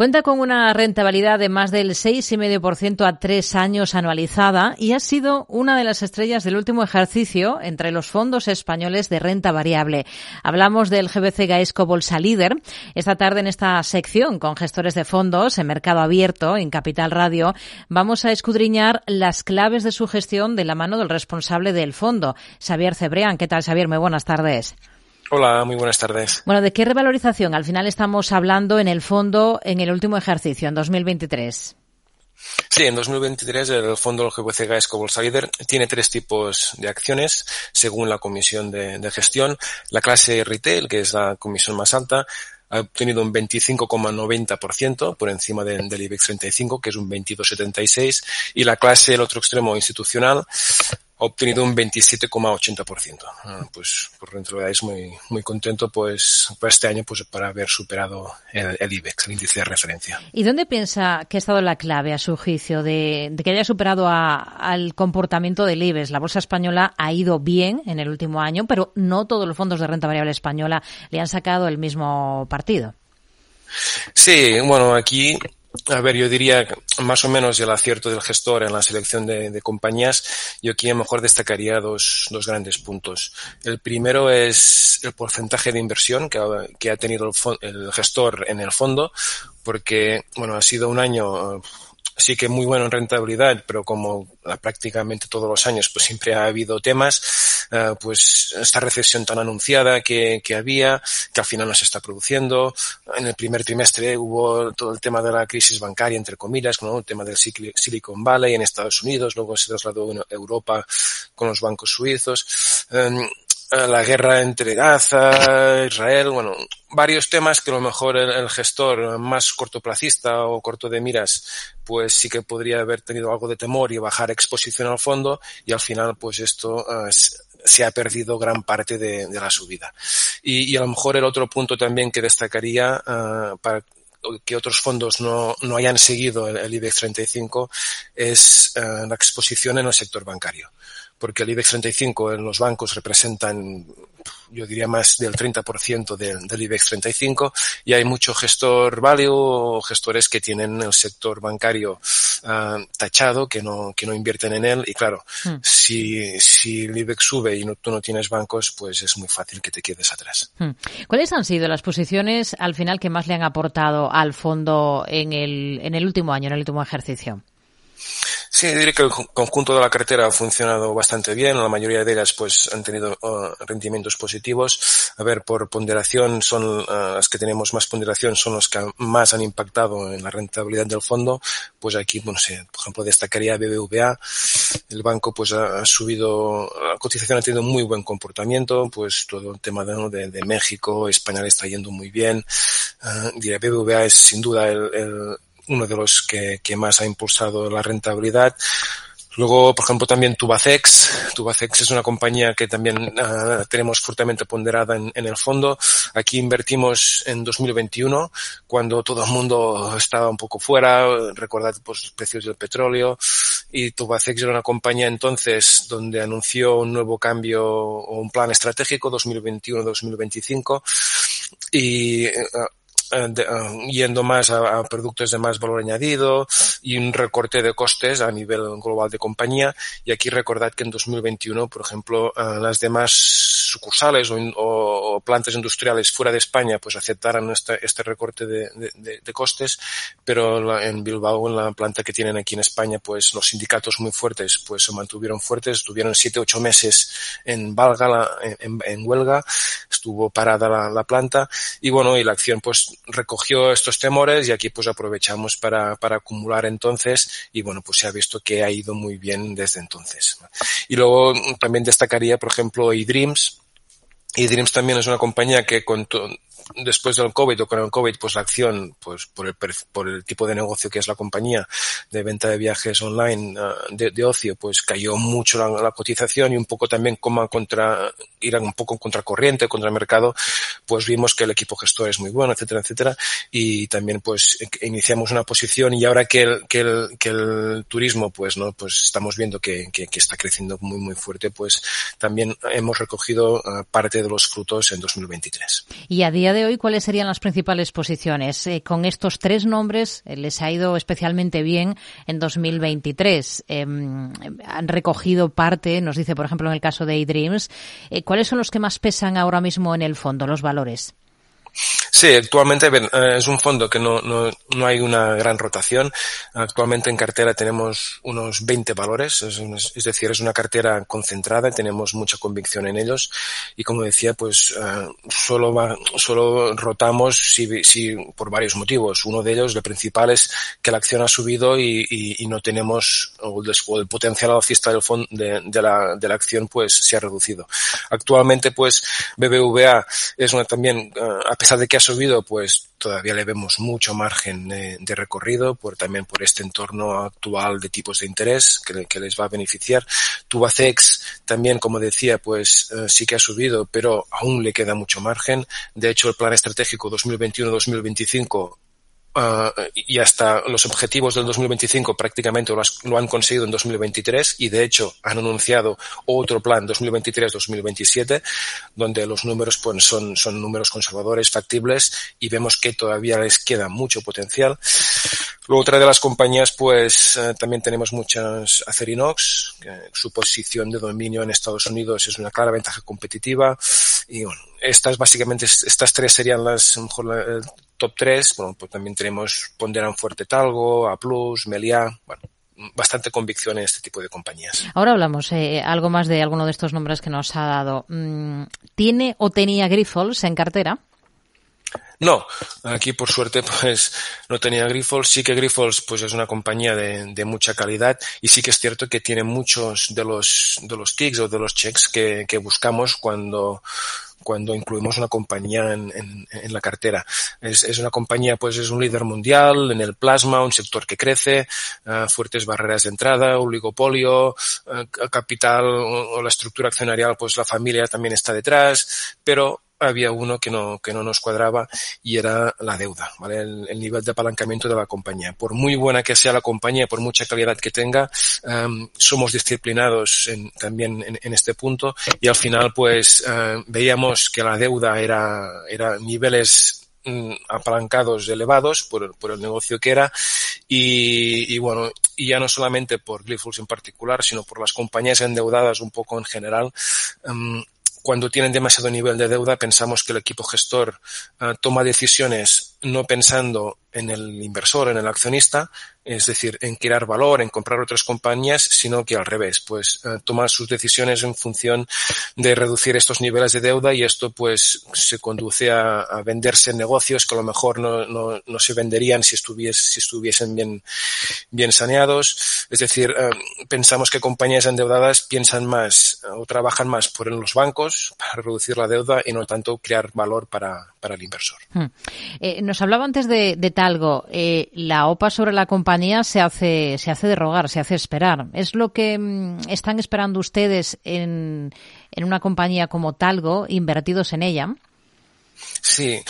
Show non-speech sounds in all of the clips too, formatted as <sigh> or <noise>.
Cuenta con una rentabilidad de más del 6,5% a tres años anualizada y ha sido una de las estrellas del último ejercicio entre los fondos españoles de renta variable. Hablamos del GBC Gaesco Bolsa Líder. Esta tarde en esta sección con gestores de fondos en mercado abierto en Capital Radio vamos a escudriñar las claves de su gestión de la mano del responsable del fondo, Xavier Cebrean. ¿Qué tal, Xavier? Muy buenas tardes. Hola, muy buenas tardes. Bueno, ¿de qué revalorización al final estamos hablando en el fondo en el último ejercicio, en 2023? Sí, en 2023 el fondo GBC Gaesco Bolsa Líder tiene tres tipos de acciones según la comisión de, de, gestión. La clase retail, que es la comisión más alta, ha obtenido un 25,90% por encima de, del IBEX 35, que es un 22,76, y la clase, el otro extremo institucional, ha obtenido un 27,80%. Ah, pues por rentabilidad es muy, muy contento pues este año pues para haber superado el, el, IBEX, el índice de referencia. ¿Y dónde piensa que ha estado la clave a su juicio de, de que haya superado a, al comportamiento del IBEX? La bolsa española ha ido bien en el último año, pero no todos los fondos de renta variable española le han sacado el mismo partido. Sí, bueno, aquí a ver, yo diría más o menos el acierto del gestor en la selección de, compañías. Yo aquí a lo mejor destacaría dos, dos, grandes puntos. El primero es el porcentaje de inversión que ha, que ha tenido el, el, gestor en el fondo, porque, bueno, ha sido un año sí que muy bueno en rentabilidad, pero como prácticamente todos los años pues siempre ha habido temas, uh, pues esta recesión tan anunciada que, que, había, que al final no se está produciendo. En el primer trimestre hubo todo el tema de la crisis bancaria, entre comillas, ¿no? el tema del Silicon Valley en Estados Unidos, luego se trasladó a Europa con los bancos suizos. Um, la guerra entre Gaza, Israel, bueno, varios temas que a lo mejor el, gestor más cortoplacista o corto de miras, pues sí que podría haber tenido algo de temor y bajar exposición al fondo y al final pues esto uh, se ha perdido gran parte de, de la subida. Y, y, a lo mejor el otro punto también que destacaría uh, para que otros fondos no, no hayan seguido el, el, IBEX 35 es uh, la exposición en el sector bancario. Porque el IBEX 35 en los bancos representan, yo diría, más del 30% del, del IBEX 35 y hay mucho gestor value o gestores que tienen el sector bancario uh, tachado, que no, que no invierten en él y claro, mm. si, si el IBEX sube y no, tú no tienes bancos, pues es muy fácil que te quedes atrás. Mm. ¿Cuáles han sido las posiciones al final que más le han aportado al fondo en el, en el último año, en el último ejercicio? Sí, diré que el conjunto de la cartera ha funcionado bastante bien. La mayoría de ellas pues han tenido uh, rendimientos positivos. A ver, por ponderación son uh, las que tenemos más ponderación son los que más han impactado en la rentabilidad del fondo. Pues aquí, bueno, sé, por ejemplo, destacaría BBVA. El banco pues ha, subido, la cotización ha tenido muy buen comportamiento. Pues todo el tema de, de, de México, España está yendo muy bien. Uh, diré, BBVA es sin duda el, el uno de los que, más ha impulsado la rentabilidad. Luego, por ejemplo, también Tubacex. Tubacex es una compañía que también uh, tenemos fuertemente ponderada en, el fondo. Aquí invertimos en 2021, cuando todo el mundo estaba un poco fuera. Recordad pues, los precios del petróleo. Y Tubacex era una compañía entonces donde anunció un nuevo cambio o un plan estratégico 2021-2025. Y uh, de, uh, yendo más a, a, productos de más valor añadido y un recorte de costes a nivel global de compañía. Y aquí recordad que en 2021, por ejemplo, uh, las demás sucursales o, o, o, plantas industriales fuera de España pues aceptaran este, este recorte de, de, de, costes, pero en Bilbao, en la planta que tienen aquí en España, pues los sindicatos muy fuertes pues se mantuvieron fuertes, estuvieron siete, ocho meses en valga, la, en, en, huelga, estuvo parada la, la planta y bueno, y la acción pues recogió estos temores y aquí pues aprovechamos para, para acumular entonces y bueno, pues se ha visto que ha ido muy bien desde entonces. Y luego también destacaría, por ejemplo, eDreams. eDreams también es una compañía que con después del COVID o con el COVID, pues la acción, pues por el, por el tipo de negocio que es la compañía de venta de viajes online uh, de, de, ocio, pues cayó mucho la, cotización y un poco también como contra, ir un poco contracorriente, contra el mercado, pues vimos que el equipo gestor es muy bueno, etcétera, etcétera, y también pues iniciamos una posición y ahora que el, que el, que el turismo, pues no, pues estamos viendo que, que, está creciendo muy, muy fuerte, pues también hemos recogido uh, parte de los frutos en 2023. Y a día de hoy, ¿cuáles serían las principales posiciones? Eh, con estos tres nombres eh, les ha ido especialmente bien en 2023. Em, han recogido parte, nos dice, por ejemplo, en el caso de eDreams. Eh, ¿Cuáles son los que más pesan ahora mismo en el fondo, los valores? Sí, actualmente eh, es un fondo que no, no, no, hay una gran rotación. Actualmente en cartera tenemos unos 20 valores, es, es decir, es una cartera concentrada, tenemos mucha convicción en ellos y como decía, pues uh, solo, va, solo rotamos si, si, por varios motivos. Uno de ellos, el principal, es que la acción ha subido y, y, y no tenemos, o el, o el potencial alcista del fondo, de, de, la, de la acción pues se ha reducido. Actualmente pues BBVA es una también, uh, pesar de que ha subido, pues todavía le vemos mucho margen de, de recorrido, por, también por este entorno actual de tipos de interés que, les va a beneficiar. Tubacex también, como decía, pues uh, sí que ha subido, pero aún le queda mucho margen. De hecho, el plan estratégico 2021-2025 Uh, y hasta los objetivos del 2025 prácticamente lo, lo, han conseguido en 2023 y de hecho han anunciado otro plan 2023-2027 donde los números pues, son, son números conservadores, factibles y vemos que todavía les queda mucho potencial. Luego otra de las compañías pues uh, también tenemos muchas Acerinox, que su posición de dominio en Estados Unidos es una clara ventaja competitiva y bueno, estas básicamente, estas tres serían las, mejor, la, top 3, bueno, pues también tenemos Ponderan Fuerte Talgo, A Plus, Meliá, bueno, bastante convicción en este tipo de compañías. Ahora hablamos eh, algo más de alguno de estos nombres que nos ha dado. Mm, ¿Tiene o tenía Grifols en cartera? No, aquí por suerte <laughs> pues no tenía Grifols. Sí que Grifols pues es una compañía de, de, mucha calidad y sí que es cierto que tiene muchos de los de los ticks o de los checks que, que buscamos cuando cuando incluimos una compañía en, en, en la cartera. Es, es, una compañía, pues es un líder mundial en el plasma, un sector que crece, uh, fuertes barreras de entrada, oligopolio, uh, capital o la estructura accionarial, pues la familia también está detrás, pero había uno que no, que no nos cuadraba y era la deuda, ¿vale? El, el, nivel de apalancamiento de la compañía. Por muy buena que sea la compañía, por mucha calidad que tenga, um, somos disciplinados en, también en, en, este punto y al final pues uh, veíamos que la deuda era, era niveles um, apalancados elevados por, por, el negocio que era y, y, bueno, y ya no solamente por Glyphos en particular, sino por las compañías endeudadas un poco en general, um, cuando tienen demasiado nivel de deuda pensamos que el equipo gestor uh, toma decisiones no pensando en el inversor, en el accionista, es decir, en crear valor, en comprar otras compañías, sino que al revés, pues uh, toma sus decisiones en función de reducir estos niveles de deuda y esto pues se conduce a, a venderse negocios que a lo mejor no, no, no se venderían si, estuvies, estuviesen bien, bien saneados. Es decir, uh, pensamos que compañías endeudadas piensan más o trabajan más por en los bancos para reducir la deuda y no tanto crear valor para, para el inversor. Hmm. Eh, nos hablaba antes de Talgo, eh, la OPA sobre la compañía se hace, se hace derrogar, se hace esperar. ¿Es lo que mmm, están esperando ustedes en, en una compañía como Talgo, invertidos en ella? Sí.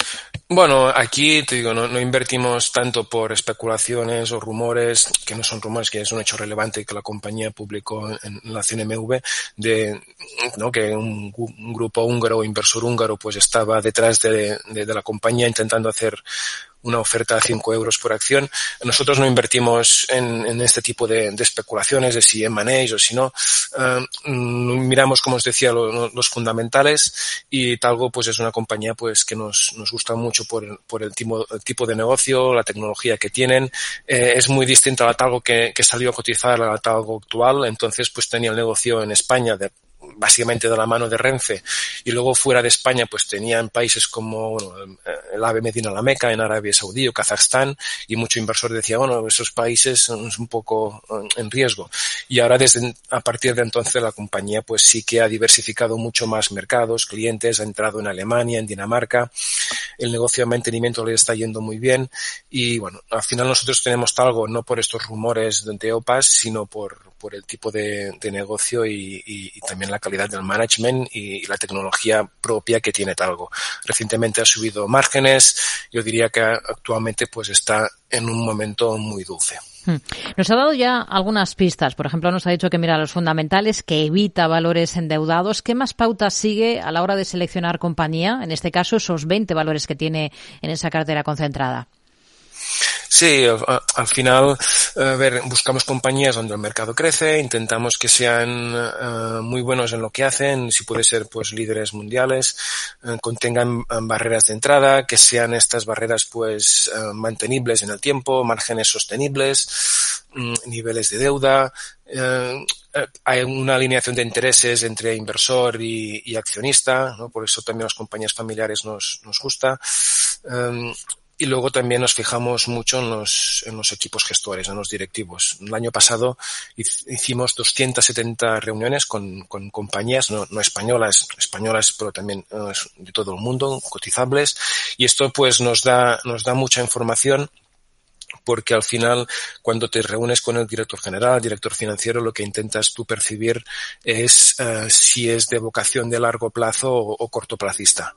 Bueno, aquí te digo, no, invertimos tanto por especulaciones o rumores, que no son rumores, que es un hecho relevante que la compañía publicó en la CNMV, de ¿no? que un, grupo húngaro, inversor húngaro, pues estaba detrás de, de, de la compañía intentando hacer una oferta a 5 euros por acción. Nosotros no invertimos en, este tipo de, especulaciones de si emanéis o si no. Uh, miramos, como os decía, lo, los fundamentales y Talgo pues es una compañía pues que nos, gusta mucho por, el, tipo, el, tipo, de negocio, la tecnología que tienen. Eh, es muy distinta a la Talgo que, que salió a cotizar a la Talgo actual. Entonces pues tenía el negocio en España de básicamente de la mano de Renfe y luego fuera de España pues tenían países como el AVE Medina La Meca en Arabia Saudí o Kazajstán y mucho inversor decía bueno esos países son un poco en riesgo y ahora desde a partir de entonces la compañía pues sí que ha diversificado mucho más mercados clientes ha entrado en Alemania en Dinamarca el negocio de mantenimiento le está yendo muy bien y bueno al final nosotros tenemos algo no por estos rumores de OPAS sino por por el tipo de, negocio y, también la calidad del management y, la tecnología propia que tiene Talgo. Recientemente ha subido márgenes, yo diría que actualmente pues está en un momento muy dulce. Hmm. Nos ha dado ya algunas pistas. Por ejemplo, nos ha dicho que mira los fundamentales, que evita valores endeudados. ¿Qué más pautas sigue a la hora de seleccionar compañía? En este caso, esos 20 valores que tiene en esa cartera concentrada. Sí, al, final, a ver, buscamos compañías donde el mercado crece, intentamos que sean uh, muy buenos en lo que hacen, si puede ser, pues, líderes mundiales, uh, contengan barreras de entrada, que sean estas barreras, pues, mantenibles en el tiempo, márgenes sostenibles, um, niveles de deuda, hay una alineación de intereses entre inversor y, accionista, ¿no? por eso también las compañías familiares nos, nos gusta. Um, y luego también nos fijamos mucho en los, en los equipos gestores, en los directivos. El año pasado hicimos 270 reuniones con, con compañías, no, no, españolas, españolas, pero también uh, de todo el mundo, cotizables. Y esto pues nos da, nos da mucha información porque al final cuando te reúnes con el director general, director financiero, lo que intentas tú percibir es uh, si es de vocación de largo plazo o, o cortoplacista.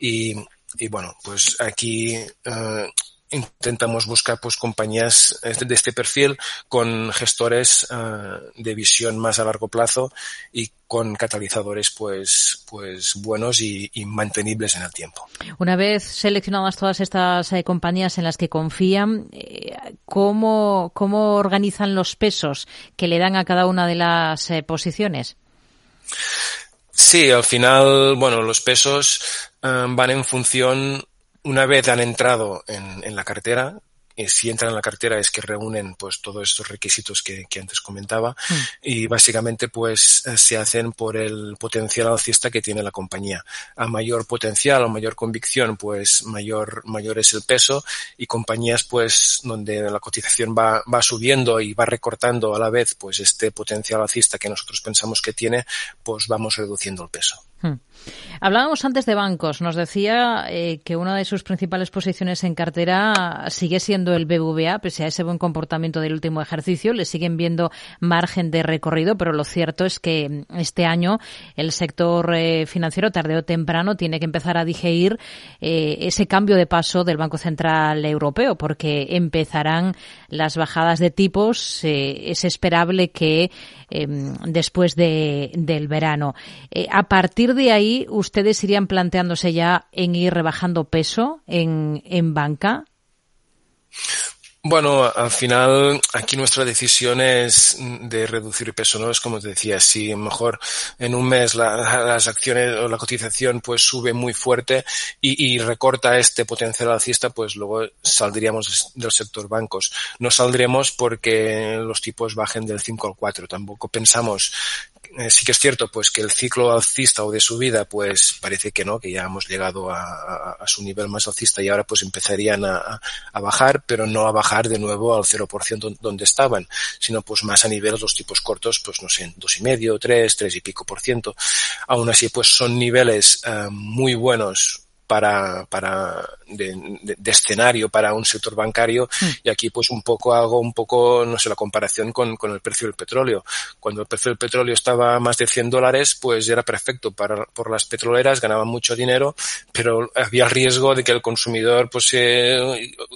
Y, y bueno, pues aquí uh, intentamos buscar pues compañías de este perfil con gestores uh, de visión más a largo plazo y con catalizadores pues pues buenos y, y mantenibles en el tiempo. Una vez seleccionadas todas estas eh, compañías en las que confían, eh, ¿cómo, ¿cómo organizan los pesos que le dan a cada una de las eh, posiciones? Sí, al final, bueno, los pesos um, van en función, una vez han entrado en, en la cartera, eh, si entran en la cartera es que reúnen pues todos estos requisitos que, que antes comentaba mm. y básicamente pues eh, se hacen por el potencial alcista que tiene la compañía. A mayor potencial o mayor convicción pues mayor, mayor es el peso y compañías pues donde la cotización va, va subiendo y va recortando a la vez pues este potencial alcista que nosotros pensamos que tiene pues vamos reduciendo el peso. Hmm. Hablábamos antes de bancos. Nos decía eh, que una de sus principales posiciones en cartera sigue siendo el BBVA, pese a ese buen comportamiento del último ejercicio. Le siguen viendo margen de recorrido, pero lo cierto es que este año el sector eh, financiero, tarde o temprano, tiene que empezar a digerir eh, ese cambio de paso del Banco Central Europeo, porque empezarán las bajadas de tipos. Es esperable que em, después de, del verano. A partir de ahí, ¿ustedes irían planteándose ya en ir rebajando peso en, en banca? Bueno, al final aquí nuestra decisión es de reducir peso, ¿no? Es como te decía, si mejor en un mes la, las acciones o la cotización pues sube muy fuerte y, recorta este potencial alcista, pues luego saldríamos del sector bancos. No saldremos porque los tipos bajen del 5 al 4. Tampoco pensamos eh, sí que es cierto pues que el ciclo alcista o de subida pues parece que no, que ya hemos llegado a, su nivel más alcista y ahora pues empezarían a, bajar, pero no a bajar de nuevo al 0% donde estaban, sino pues más a niveles los tipos cortos, pues no sé, dos y medio, tres, tres y pico por ciento. Aún así pues son niveles uh, muy buenos para, para de, de, de, escenario para un sector bancario mm. y aquí pues un poco hago un poco, no sé, la comparación con, con el precio del petróleo. Cuando el precio del petróleo estaba más de 100 dólares, pues era perfecto para, por las petroleras, ganaban mucho dinero, pero había el riesgo de que el consumidor pues se,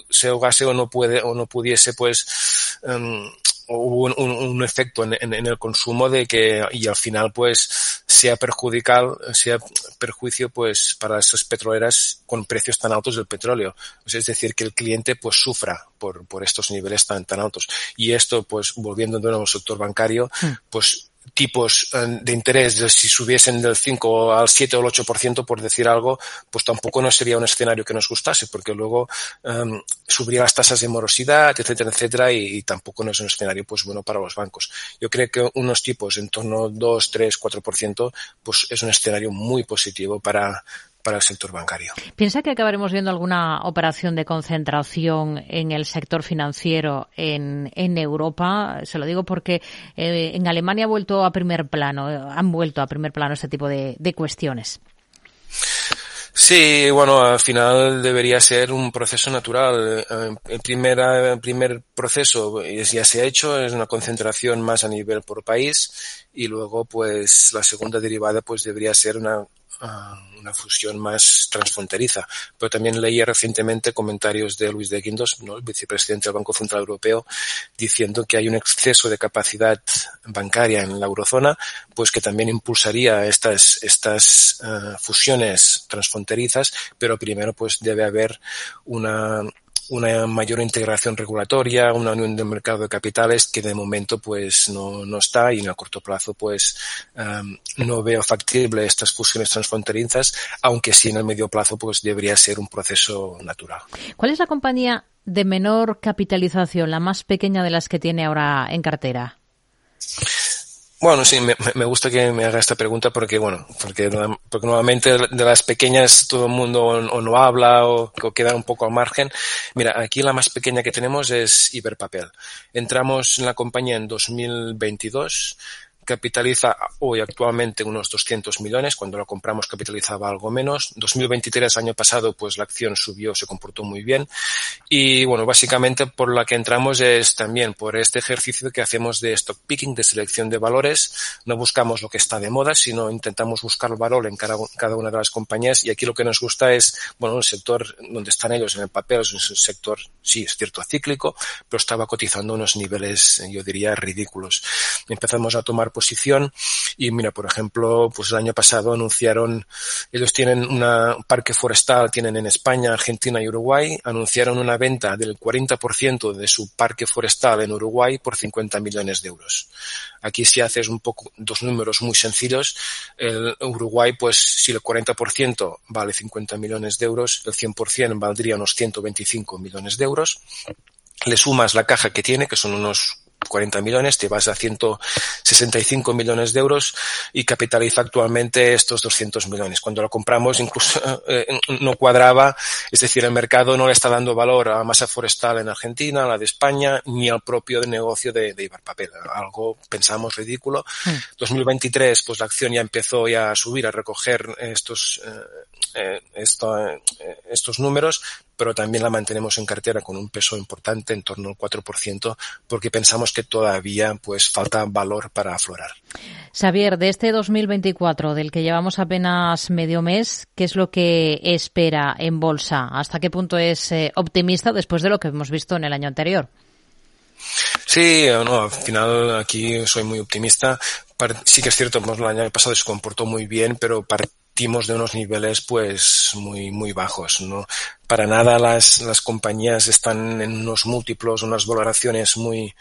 se ahogase o no puede, o no pudiese pues um, hubo un, un, un efecto en, en, en, el consumo de que y al final pues sea perjudicial sea perjuicio pues para esas petroleras con precios tan altos del petróleo es decir que el cliente pues sufra por, por estos niveles tan tan altos y esto pues volviendo de nuevo al sector bancario mm. pues tipos eh, de interés, si subiesen del 5 al 7 o el 8%, por decir algo, pues tampoco no sería un escenario que nos gustase, porque luego um, subiría las tasas de morosidad, etcétera, etcétera, y, y, tampoco no es un escenario pues bueno para los bancos. Yo creo que unos tipos en torno a 2, 3, 4%, pues es un escenario muy positivo para, para el sector bancario. ¿Piensa que acabaremos viendo alguna operación de concentración en el sector financiero en, en Europa? Se lo digo porque eh, en Alemania ha vuelto a primer plano, han vuelto a primer plano este tipo de, de cuestiones. Sí, bueno, al final debería ser un proceso natural. Eh, el primer, el primer proceso ya se ha hecho, es una concentración más a nivel por país y luego pues la segunda derivada pues debería ser una una fusión más transfronteriza. Pero también leía recientemente comentarios de Luis de Guindos, el vicepresidente del Banco Central Europeo, diciendo que hay un exceso de capacidad bancaria en la eurozona, pues que también impulsaría estas, estas uh, fusiones transfronterizas, pero primero pues debe haber una, una mayor integración regulatoria, una unión del mercado de capitales que de momento pues no, no está y en el corto plazo pues um, no veo factible estas fusiones transfronterizas, aunque sí en el medio plazo pues debería ser un proceso natural. ¿Cuál es la compañía de menor capitalización, la más pequeña de las que tiene ahora en cartera? Bueno, sí, me, me, gusta que me haga esta pregunta porque, bueno, porque, porque nuevamente de las pequeñas todo el mundo o, no habla o, queda un poco al margen. Mira, aquí la más pequeña que tenemos es Iberpapel. Entramos en la compañía en 2022 capitaliza hoy actualmente unos 200 millones, cuando lo compramos capitalizaba algo menos. 2023, año pasado, pues la acción subió, se comportó muy bien. Y bueno, básicamente por la que entramos es también por este ejercicio que hacemos de stock picking, de selección de valores. No buscamos lo que está de moda, sino intentamos buscar valor en cada, cada una de las compañías. Y aquí lo que nos gusta es, bueno, el sector donde están ellos en el papel es un sector, sí, es cierto, cíclico, pero estaba cotizando unos niveles, yo diría, ridículos. Empezamos a tomar posición y mira, por ejemplo, pues el año pasado anunciaron, ellos tienen una, un parque forestal, tienen en España, Argentina y Uruguay, anunciaron una venta del 40% de su parque forestal en Uruguay por 50 millones de euros. Aquí si haces un poco dos números muy sencillos, el Uruguay, pues si el 40% vale 50 millones de euros, el 100% valdría unos 125 millones de euros. Le sumas la caja que tiene, que son unos 40 millones, te vas a 165 millones de euros y capitaliza actualmente estos 200 millones. Cuando lo compramos incluso <laughs> eh, no cuadraba, es decir, el mercado no le está dando valor a la masa forestal en Argentina, a la de España, ni al propio negocio de, de Ibarpapel. Algo pensamos ridículo. Mm. 2023, pues la acción ya empezó ya a subir, a recoger estos, eh, esto, eh, estos números, pero también la mantenemos en cartera con un peso importante, en torno al 4%, porque pensamos que todavía pues falta valor para aflorar. Xavier, de este 2024, del que llevamos apenas medio mes, ¿qué es lo que espera en bolsa? ¿Hasta qué punto es eh, optimista después de lo que hemos visto en el año anterior? Sí, no, al final aquí soy muy optimista. Sí que es cierto, el año pasado se comportó muy bien, pero partimos de unos niveles pues muy, muy bajos, ¿no? Para nada las, las compañías están en unos múltiplos, unas valoraciones muy,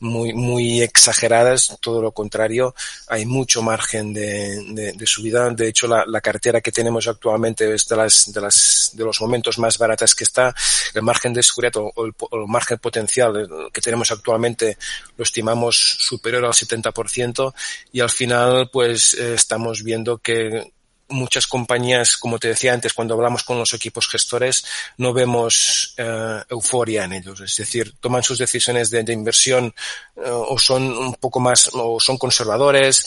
muy, muy exageradas, todo lo contrario, hay mucho margen de, de, de subida. De hecho, la, la, cartera que tenemos actualmente es de las, de las, de los momentos más baratas que está. El margen de seguridad o el, o el margen potencial que tenemos actualmente lo estimamos superior al 70% y al final pues eh, estamos viendo que muchas compañías, como te decía antes, cuando hablamos con los equipos gestores, no vemos uh, euforia en ellos. Es decir, toman sus decisiones de, inversión uh, o son un poco más, o son conservadores,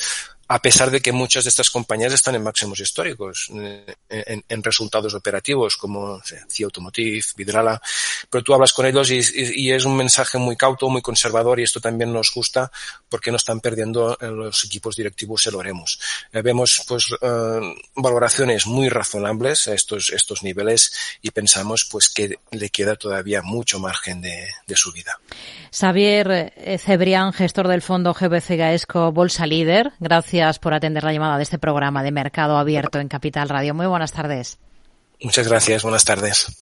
a pesar de que muchas de estas compañías están en máximos históricos, en, resultados operativos, como CIA Automotive, Vidrala, pero tú hablas con ellos y, es un mensaje muy cauto, muy conservador y esto también nos gusta porque no están perdiendo los equipos directivos el oremos. Eh, vemos pues uh, valoraciones muy razonables a estos, estos niveles y pensamos pues que le queda todavía mucho margen de, de subida. Xavier Cebrián, gestor del fondo GBC Gaesco Bolsa Líder, gracias por atender la llamada de este programa de Mercado Abierto en Capital Radio. Muy buenas tardes. Muchas gracias, buenas tardes.